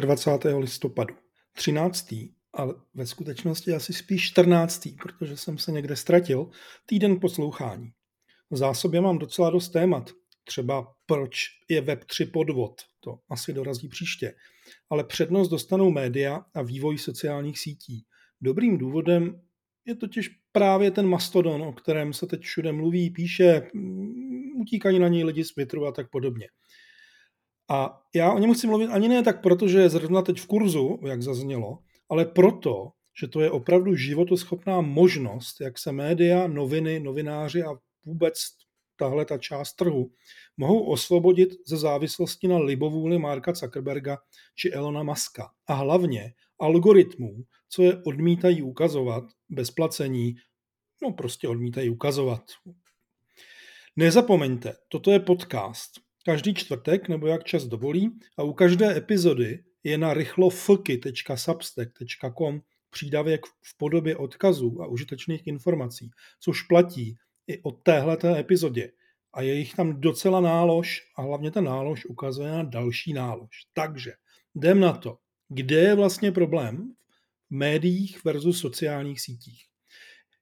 24. listopadu. 13. ale ve skutečnosti asi spíš 14. protože jsem se někde ztratil, týden poslouchání. V zásobě mám docela dost témat, třeba proč je Web3 podvod, to asi dorazí příště, ale přednost dostanou média a vývoj sociálních sítí. Dobrým důvodem je totiž právě ten mastodon, o kterém se teď všude mluví, píše, mm, utíkají na něj lidi z Twitteru a tak podobně. A já o něm chci mluvit ani ne tak proto, že je zrovna teď v kurzu, jak zaznělo, ale proto, že to je opravdu životoschopná možnost, jak se média, noviny, novináři a vůbec tahle ta část trhu mohou osvobodit ze závislosti na libovůli Marka Zuckerberga či Elona Muska. A hlavně algoritmů, co je odmítají ukazovat bez placení, no prostě odmítají ukazovat. Nezapomeňte, toto je podcast. Každý čtvrtek, nebo jak čas dovolí, a u každé epizody je na rychlofky.substack.com přídavek v podobě odkazů a užitečných informací, což platí i o téhleté epizodě. A je jich tam docela nálož a hlavně ta nálož ukazuje na další nálož. Takže jdem na to. Kde je vlastně problém v médiích versus sociálních sítích?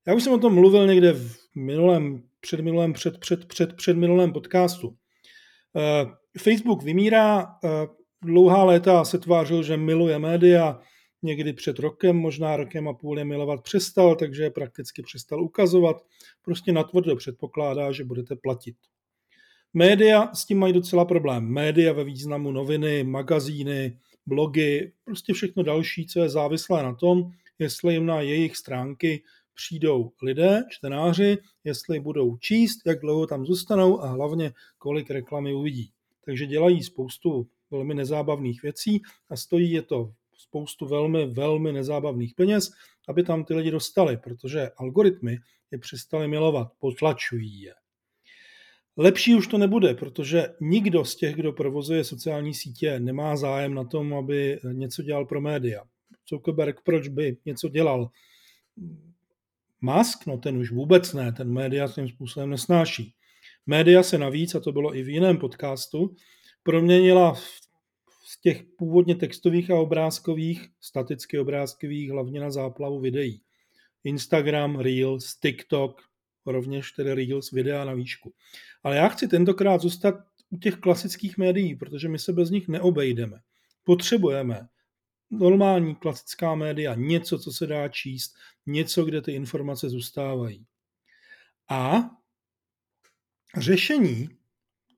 Já už jsem o tom mluvil někde v minulém, předminulém, před, před, před, před minulém podcastu. Eh, Facebook vymírá, eh, dlouhá léta se tvářil, že miluje média, někdy před rokem, možná rokem a půl je milovat přestal, takže je prakticky přestal ukazovat. Prostě natvrdo předpokládá, že budete platit. Média s tím mají docela problém. Média ve významu noviny, magazíny, blogy, prostě všechno další, co je závislé na tom, jestli jim na jejich stránky přijdou lidé, čtenáři, jestli budou číst, jak dlouho tam zůstanou a hlavně kolik reklamy uvidí. Takže dělají spoustu velmi nezábavných věcí a stojí je to spoustu velmi, velmi nezábavných peněz, aby tam ty lidi dostali, protože algoritmy je přestali milovat, potlačují je. Lepší už to nebude, protože nikdo z těch, kdo provozuje sociální sítě, nemá zájem na tom, aby něco dělal pro média. Zuckerberg proč by něco dělal? Musk, no ten už vůbec ne, ten média tím způsobem nesnáší. Média se navíc, a to bylo i v jiném podcastu, proměnila z těch původně textových a obrázkových, staticky obrázkových, hlavně na záplavu videí. Instagram, Reels, TikTok, rovněž tedy Reels, videa na výšku. Ale já chci tentokrát zůstat u těch klasických médií, protože my se bez nich neobejdeme. Potřebujeme normální klasická média, něco, co se dá číst, něco, kde ty informace zůstávají. A řešení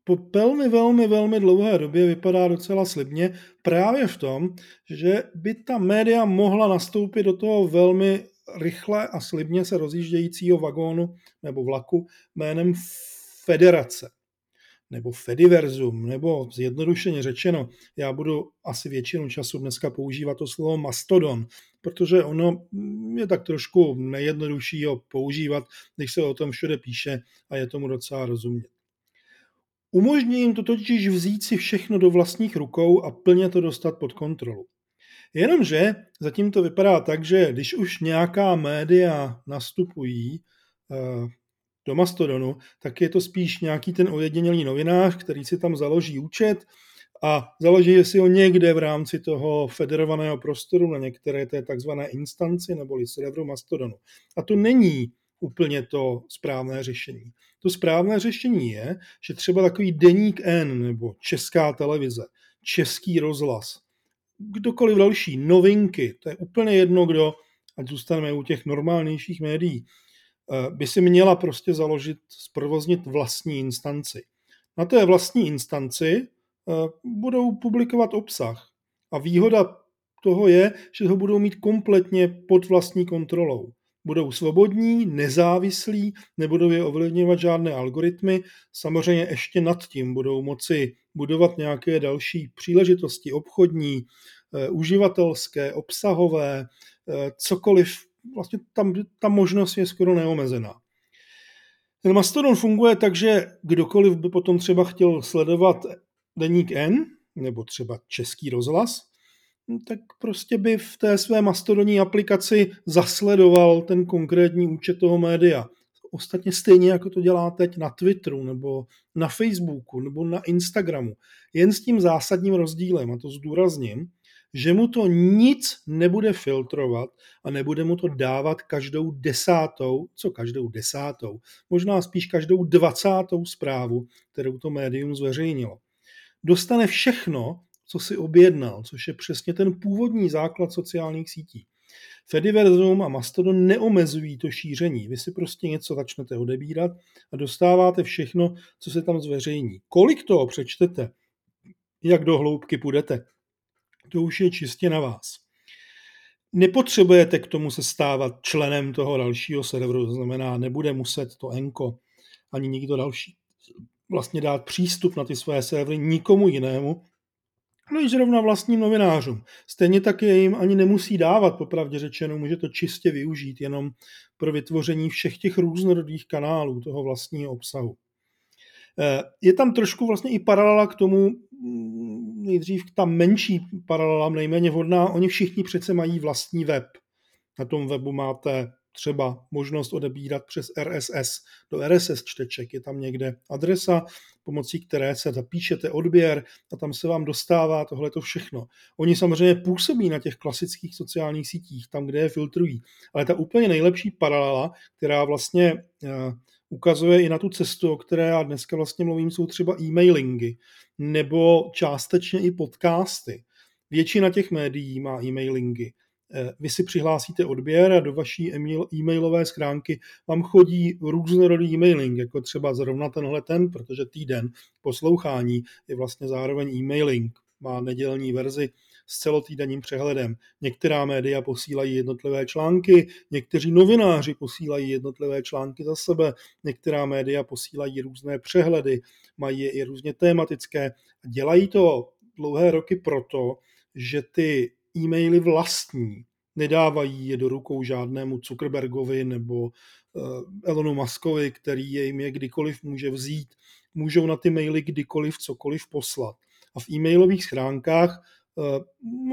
po velmi, velmi, velmi dlouhé době vypadá docela slibně právě v tom, že by ta média mohla nastoupit do toho velmi rychle a slibně se rozjíždějícího vagónu nebo vlaku jménem Federace nebo Fediverzum, nebo zjednodušeně řečeno, já budu asi většinu času dneska používat to slovo mastodon, protože ono je tak trošku nejjednodušší ho používat, když se o tom všude píše a je tomu docela rozumět. Umožní jim to totiž vzít si všechno do vlastních rukou a plně to dostat pod kontrolu. Jenomže zatím to vypadá tak, že když už nějaká média nastupují eh, do Mastodonu, tak je to spíš nějaký ten ojedinělý novinář, který si tam založí účet a založí si ho někde v rámci toho federovaného prostoru na některé té takzvané instanci neboli serveru Mastodonu. A to není úplně to správné řešení. To správné řešení je, že třeba takový deník N nebo česká televize, český rozhlas, kdokoliv další, novinky, to je úplně jedno, kdo, ať zůstaneme u těch normálnějších médií, by si měla prostě založit, zprovoznit vlastní instanci. Na té vlastní instanci eh, budou publikovat obsah. A výhoda toho je, že ho budou mít kompletně pod vlastní kontrolou budou svobodní, nezávislí, nebudou je ovlivňovat žádné algoritmy. Samozřejmě ještě nad tím budou moci budovat nějaké další příležitosti obchodní, eh, uživatelské, obsahové, eh, cokoliv. Vlastně tam ta možnost je skoro neomezená. Ten Mastodon funguje tak, že kdokoliv by potom třeba chtěl sledovat deník N, nebo třeba český rozhlas, tak prostě by v té své mastodonní aplikaci zasledoval ten konkrétní účet toho média. ostatně stejně, jako to dělá teď na Twitteru, nebo na Facebooku, nebo na Instagramu. Jen s tím zásadním rozdílem, a to zdůrazním, že mu to nic nebude filtrovat a nebude mu to dávat každou desátou, co každou desátou, možná spíš každou dvacátou zprávu, kterou to médium zveřejnilo. Dostane všechno, co si objednal, což je přesně ten původní základ sociálních sítí. Fediverzum a Mastodon neomezují to šíření. Vy si prostě něco začnete odebírat a dostáváte všechno, co se tam zveřejní. Kolik toho přečtete, jak do hloubky půjdete, to už je čistě na vás. Nepotřebujete k tomu se stávat členem toho dalšího serveru, to znamená, nebude muset to Enko ani nikdo další vlastně dát přístup na ty své servery nikomu jinému, no i zrovna vlastním novinářům. Stejně tak je jim ani nemusí dávat, popravdě řečeno, může to čistě využít jenom pro vytvoření všech těch různorodých kanálů toho vlastního obsahu. Eh, je tam trošku vlastně i paralela k tomu, nejdřív ta menší paralela, nejméně vhodná, oni všichni přece mají vlastní web. Na tom webu máte třeba možnost odebírat přes RSS do RSS čteček. Je tam někde adresa, pomocí které se zapíšete odběr a tam se vám dostává tohle to všechno. Oni samozřejmě působí na těch klasických sociálních sítích, tam, kde je filtrují. Ale ta úplně nejlepší paralela, která vlastně eh, ukazuje i na tu cestu, o které já dneska vlastně mluvím, jsou třeba e-mailingy nebo částečně i podcasty. Většina těch médií má e-mailingy. Eh, vy si přihlásíte odběr a do vaší e-mailové schránky vám chodí různorodý e-mailing, jako třeba zrovna tenhle ten, protože týden poslouchání je vlastně zároveň e-mailing. Má nedělní verzi s celotýdenním přehledem. Některá média posílají jednotlivé články, někteří novináři posílají jednotlivé články za sebe, některá média posílají různé přehledy, mají je i různě tématické. Dělají to dlouhé roky proto, že ty e-maily vlastní, nedávají je do rukou žádnému Zuckerbergovi nebo eh, Elonu Muskovi, který je jim je kdykoliv může vzít. Můžou na ty maily kdykoliv cokoliv poslat. A v e-mailových schránkách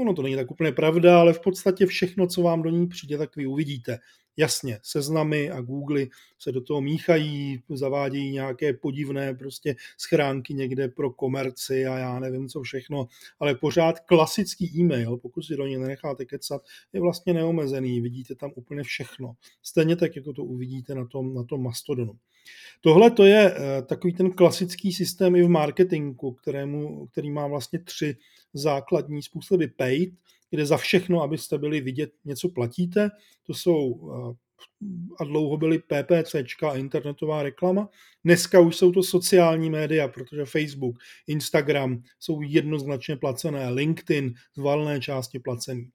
ono to není tak úplně pravda, ale v podstatě všechno, co vám do ní přijde, tak vy uvidíte. Jasně, seznamy a Google se do toho míchají, zavádějí nějaké podivné prostě schránky někde pro komerci a já nevím co všechno, ale pořád klasický e-mail, pokud si do něj nenecháte kecat, je vlastně neomezený, vidíte tam úplně všechno. Stejně tak, jako to uvidíte na tom, na tom Mastodonu. Tohle to je eh, takový ten klasický systém i v marketingu, kterému, který má vlastně tři základní způsoby paid, kde za všechno, abyste byli vidět, něco platíte. To jsou eh, a dlouho byly PPC a internetová reklama. Dneska už jsou to sociální média, protože Facebook, Instagram jsou jednoznačně placené, LinkedIn z valné části placený.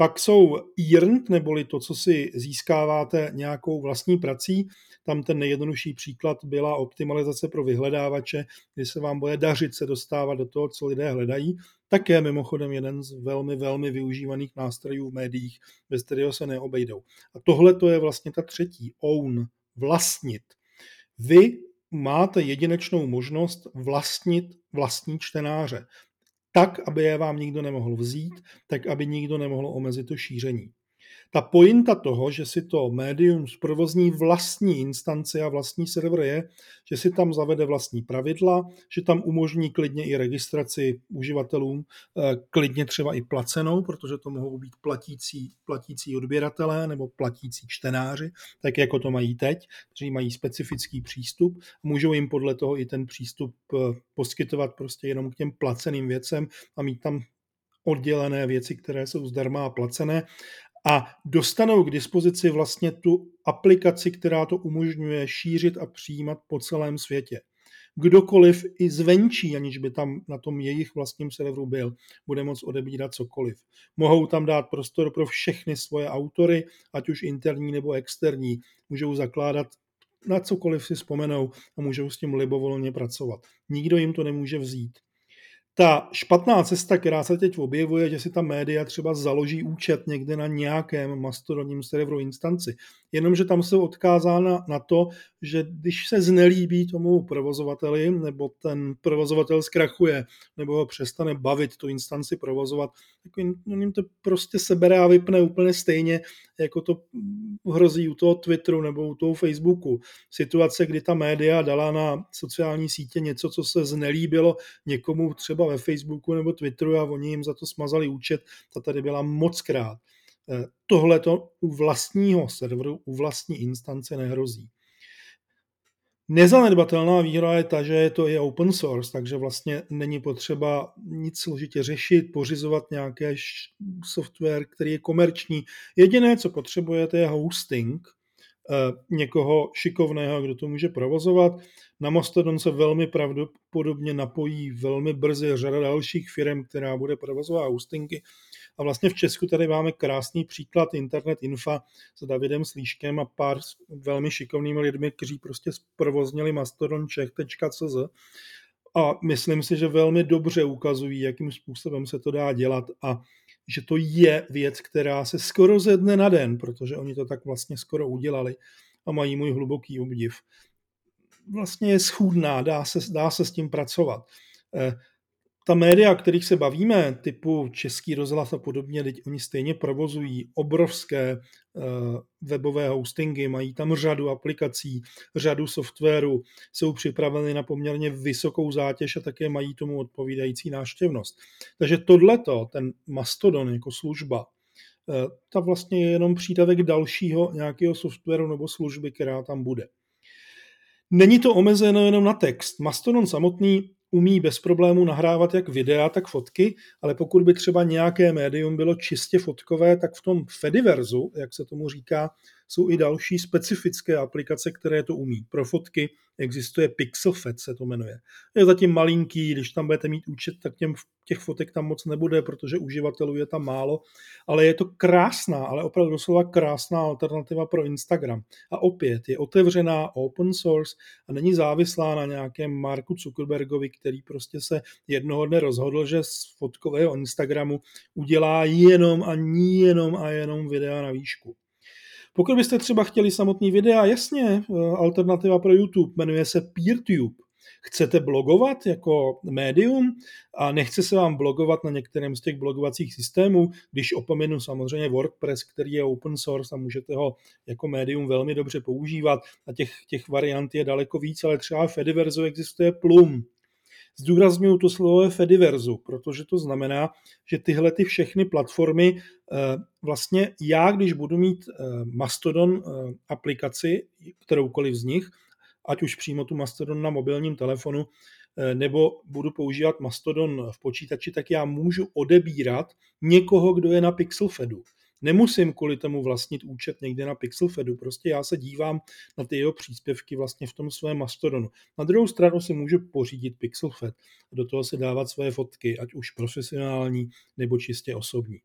Pak jsou earned, neboli to, co si získáváte nějakou vlastní prací. Tam ten nejjednodušší příklad byla optimalizace pro vyhledávače, kdy se vám bude dařit se dostávat do toho, co lidé hledají. Také mimochodem jeden z velmi, velmi využívaných nástrojů v médiích, bez kterého se neobejdou. A tohle to je vlastně ta třetí, own, vlastnit. Vy máte jedinečnou možnost vlastnit vlastní čtenáře tak, aby je vám nikdo nemohl vzít, tak, aby nikdo nemohl omezit to šíření. Ta pointa toho, že si to médium zprovozní vlastní instanci a vlastní server je, že si tam zavede vlastní pravidla, že tam umožní klidně i registraci uživatelům, eh, klidně třeba i placenou, protože to mohou být platící, platící odběratelé nebo platící čtenáři, tak jako to mají teď, kteří mají specifický přístup. Můžou jim podle toho i ten přístup eh, poskytovat prostě jenom k těm placeným věcem a mít tam oddělené věci, které jsou zdarma a placené a dostanou k dispozici vlastně tu aplikaci, která to umožňuje šířit a přijímat po celém světě. Kdokoliv i zvenčí, aniž by tam na tom jejich vlastním serveru byl, bude moct odebírat cokoliv. Mohou tam dát prostor pro všechny svoje autory, ať už interní nebo externí. Můžou zakládat na cokoliv si vzpomenou a můžou s tím libovolně pracovat. Nikdo jim to nemůže vzít ta špatná cesta, která se teď objevuje, že si ta média třeba založí účet někde na nějakém mastodonním serveru instanci, jenomže tam jsou odkázána na to, že když se znelíbí tomu provozovateli, nebo ten provozovatel zkrachuje, nebo ho přestane bavit tu instanci provozovat, tak jim to prostě sebere a vypne úplně stejně, jako to hrozí u toho Twitteru nebo u toho Facebooku. Situace, kdy ta média dala na sociální sítě něco, co se znelíbilo někomu třeba ve Facebooku nebo Twitteru a oni jim za to smazali účet, ta tady byla moc krát. Eh, Tohle to u vlastního serveru, u vlastní instance nehrozí. Nezanedbatelná výhoda je ta, že to je open source, takže vlastně není potřeba nic složitě řešit, pořizovat nějaké software, který je komerční. Jediné, co potřebujete, je hosting, eh, někoho šikovného, kdo to může provozovat. Na Mastodon se velmi pravděpodobně napojí velmi brzy řada dalších firm, která bude provozovat hostingy a vlastně v Česku tady máme krásný příklad Internet Infa s Davidem Slíškem a pár velmi šikovnými lidmi, kteří prostě zprovoznili mastodončech.cz a myslím si, že velmi dobře ukazují, jakým způsobem se to dá dělat a že to je věc, která se skoro ze dne na den, protože oni to tak vlastně skoro udělali a mají můj hluboký obdiv. Vlastně je schůdná, dá se, dá se s tím pracovat. Eh, ta média, kterých se bavíme, typu Český rozhlas a podobně, teď oni stejně provozují obrovské uh, webové hostingy, mají tam řadu aplikací, řadu softwaru, jsou připraveny na poměrně vysokou zátěž a také mají tomu odpovídající náštěvnost. Takže tohleto, ten Mastodon jako služba, uh, ta vlastně je jenom přítavek dalšího nějakého softwaru nebo služby, která tam bude. Není to omezeno jenom na text. Mastodon samotný umí bez problémů nahrávat jak videa, tak fotky, ale pokud by třeba nějaké médium bylo čistě fotkové, tak v tom Fediverzu, jak se tomu říká, jsou i další specifické aplikace, které to umí. Pro fotky existuje PixelFed, se to jmenuje. Je zatím malinký, když tam budete mít účet, tak těm, těch fotek tam moc nebude, protože uživatelů je tam málo, ale je to krásná, ale opravdu doslova krásná alternativa pro Instagram. A opět je otevřená, open source a není závislá na nějakém Marku Zuckerbergovi, který prostě se jednoho dne rozhodl, že z fotkového Instagramu udělá jenom a jenom a jenom videa na výšku. Pokud byste třeba chtěli samotný videa, jasně, eh, alternativa pro YouTube jmenuje se PeerTube. Chcete blogovat jako médium? A nechce se vám blogovat na některém z těch blogovacích systémů, když opomenu samozřejmě WordPress, který je open source a můžete ho jako médium velmi dobře používat. A těch, těch variant je daleko víc, ale třeba v Fediverzu existuje Plum, Zdůraznuju to slovo Fediverzu, protože to znamená, že tyhle ty všechny platformy, eh, vlastně já, když budu mít eh, Mastodon eh, aplikaci, kteroukoliv z nich, ať už přímo tu Mastodon na mobilním telefonu, nebo budu používat Mastodon v počítači, tak já můžu odebírat někoho, kdo je na Pixelfedu. Nemusím kvůli tomu vlastnit účet někde na Pixelfedu, prostě já se dívám na ty jeho příspěvky vlastně v tom svém Mastodonu. Na druhou stranu si můžu pořídit Pixelfed a do toho se dávat své fotky, ať už profesionální nebo čistě osobní.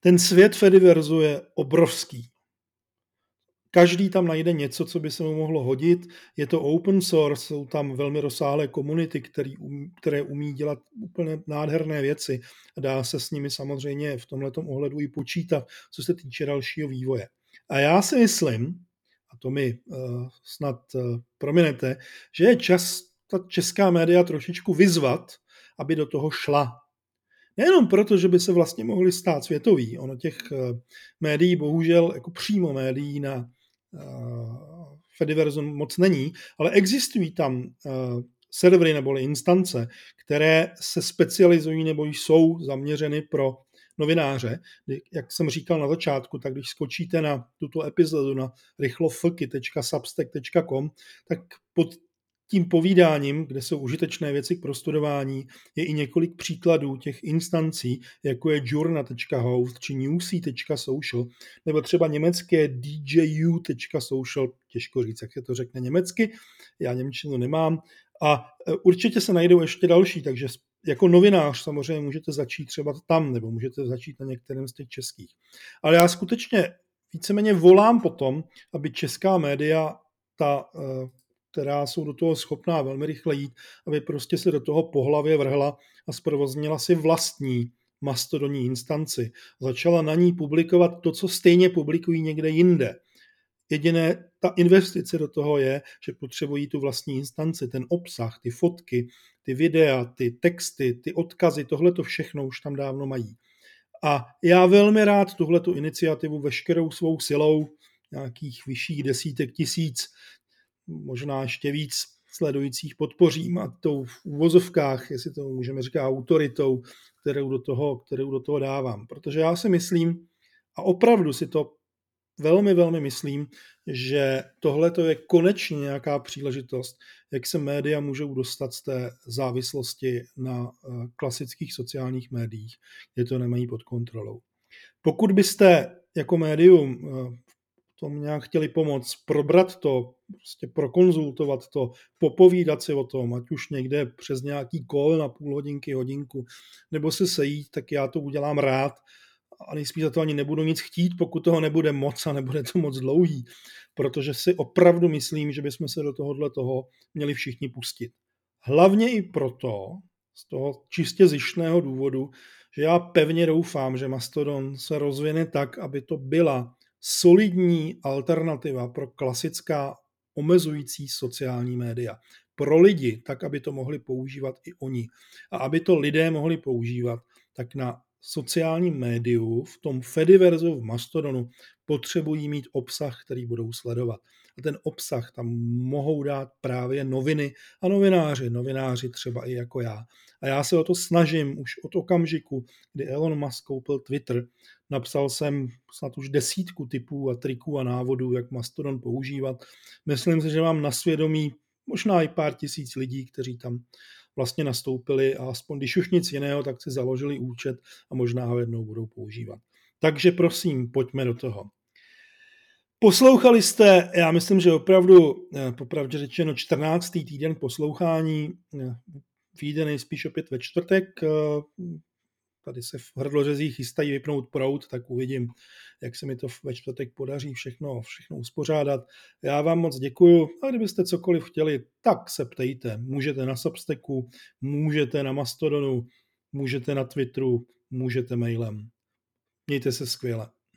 Ten svět Fediverzu je obrovský. Každý tam najde něco, co by se mu mohlo hodit. Je to open source, jsou tam velmi rozsáhlé komunity, um, které umí dělat úplně nádherné věci. Dá se s nimi samozřejmě v tomto ohledu i počítat, co se týče dalšího vývoje. A já si myslím, a to mi uh, snad uh, prominete, že je čas ta česká média trošičku vyzvat, aby do toho šla. Nejenom proto, že by se vlastně mohli stát světový. Ono těch uh, médií, bohužel jako přímo médií na Fediverse moc není, ale existují tam eh, servery nebo instance, které se specializují nebo jsou zaměřeny pro novináře. Jak jsem říkal na začátku, tak když skočíte na tuto epizodu na rychlofky.substack.com, tak pod tím povídáním, kde jsou užitečné věci k prostudování, je i několik příkladů těch instancí, jako je journa.host či newsy.social, nebo třeba německé dju.social, těžko říct, jak se to řekne německy, já němčinu nemám, a e, určitě se najdou ještě další, takže jako novinář samozřejmě můžete začít třeba tam, nebo můžete začít na některém z těch českých. Ale já skutečně víceméně volám potom, aby česká média ta e, která jsou do toho schopná velmi rychle jít, aby prostě se do toho po hlavě vrhla a zprovoznila si vlastní mastodonní instanci, začala na ní publikovat to, co stejně publikují někde jinde. Jediné, ta investice do toho je, že potřebují tu vlastní instanci, ten obsah, ty fotky, ty videa, ty texty, ty odkazy, tohle to všechno už tam dávno mají. A já velmi rád tuhletu iniciativu veškerou svou silou, nějakých vyšších desítek tisíc, možná ještě víc sledujících podpořím a tou v úvozovkách, jestli to můžeme říkat autoritou, kterou do toho, kterou do toho dávám. Protože já si myslím, a opravdu si to velmi, velmi myslím, že tohle to je konečně nějaká příležitost, jak se média můžou dostat z té závislosti na eh, klasických sociálních médiích, kde to nemají pod kontrolou. Pokud byste jako médium eh, tom nějak chtěli pomoct, probrat to, prostě prokonzultovat to, popovídat si o tom, ať už někde přes nějaký kol na půl hodinky, hodinku, nebo se sejít, tak já to udělám rád a nejspíš za to ani nebudu nic chtít, pokud toho nebude moc a nebude to moc dlouhý, protože si opravdu myslím, že bychom se do tohohle toho měli všichni pustit. Hlavně i proto, z toho čistě zištného důvodu, že já pevně doufám, že Mastodon se rozvine tak, aby to byla solidní alternativa pro klasická omezující sociální média. Pro lidi, tak aby to mohli používat i oni. A aby to lidé mohli používat, tak na sociálním médiu, v tom Fediverzu, v Mastodonu, potřebují mít obsah, který budou sledovat. A ten obsah tam mohou dát právě noviny a novináři, novináři třeba i jako já. A já se o to snažím už od okamžiku, kdy Elon Musk koupil Twitter. Napsal jsem snad už desítku typů a triků a návodů, jak Mastodon používat. Myslím si, že mám na svědomí možná i pár tisíc lidí, kteří tam vlastně nastoupili a aspoň když už nic jiného, tak si založili účet a možná ho jednou budou používat. Takže prosím, pojďme do toho. Poslouchali jste, já myslím, že opravdu, eh, popravdě řečeno, 14. týden poslouchání, eh, vyjde nejspíš opět ve čtvrtek. Tady se v hrdlořezích chystají vypnout prout, tak uvidím, jak se mi to ve čtvrtek podaří všechno, všechno uspořádat. Já vám moc děkuju a kdybyste cokoliv chtěli, tak se ptejte. Můžete na Substacku, můžete na Mastodonu, můžete na Twitteru, můžete mailem. Mějte se skvěle.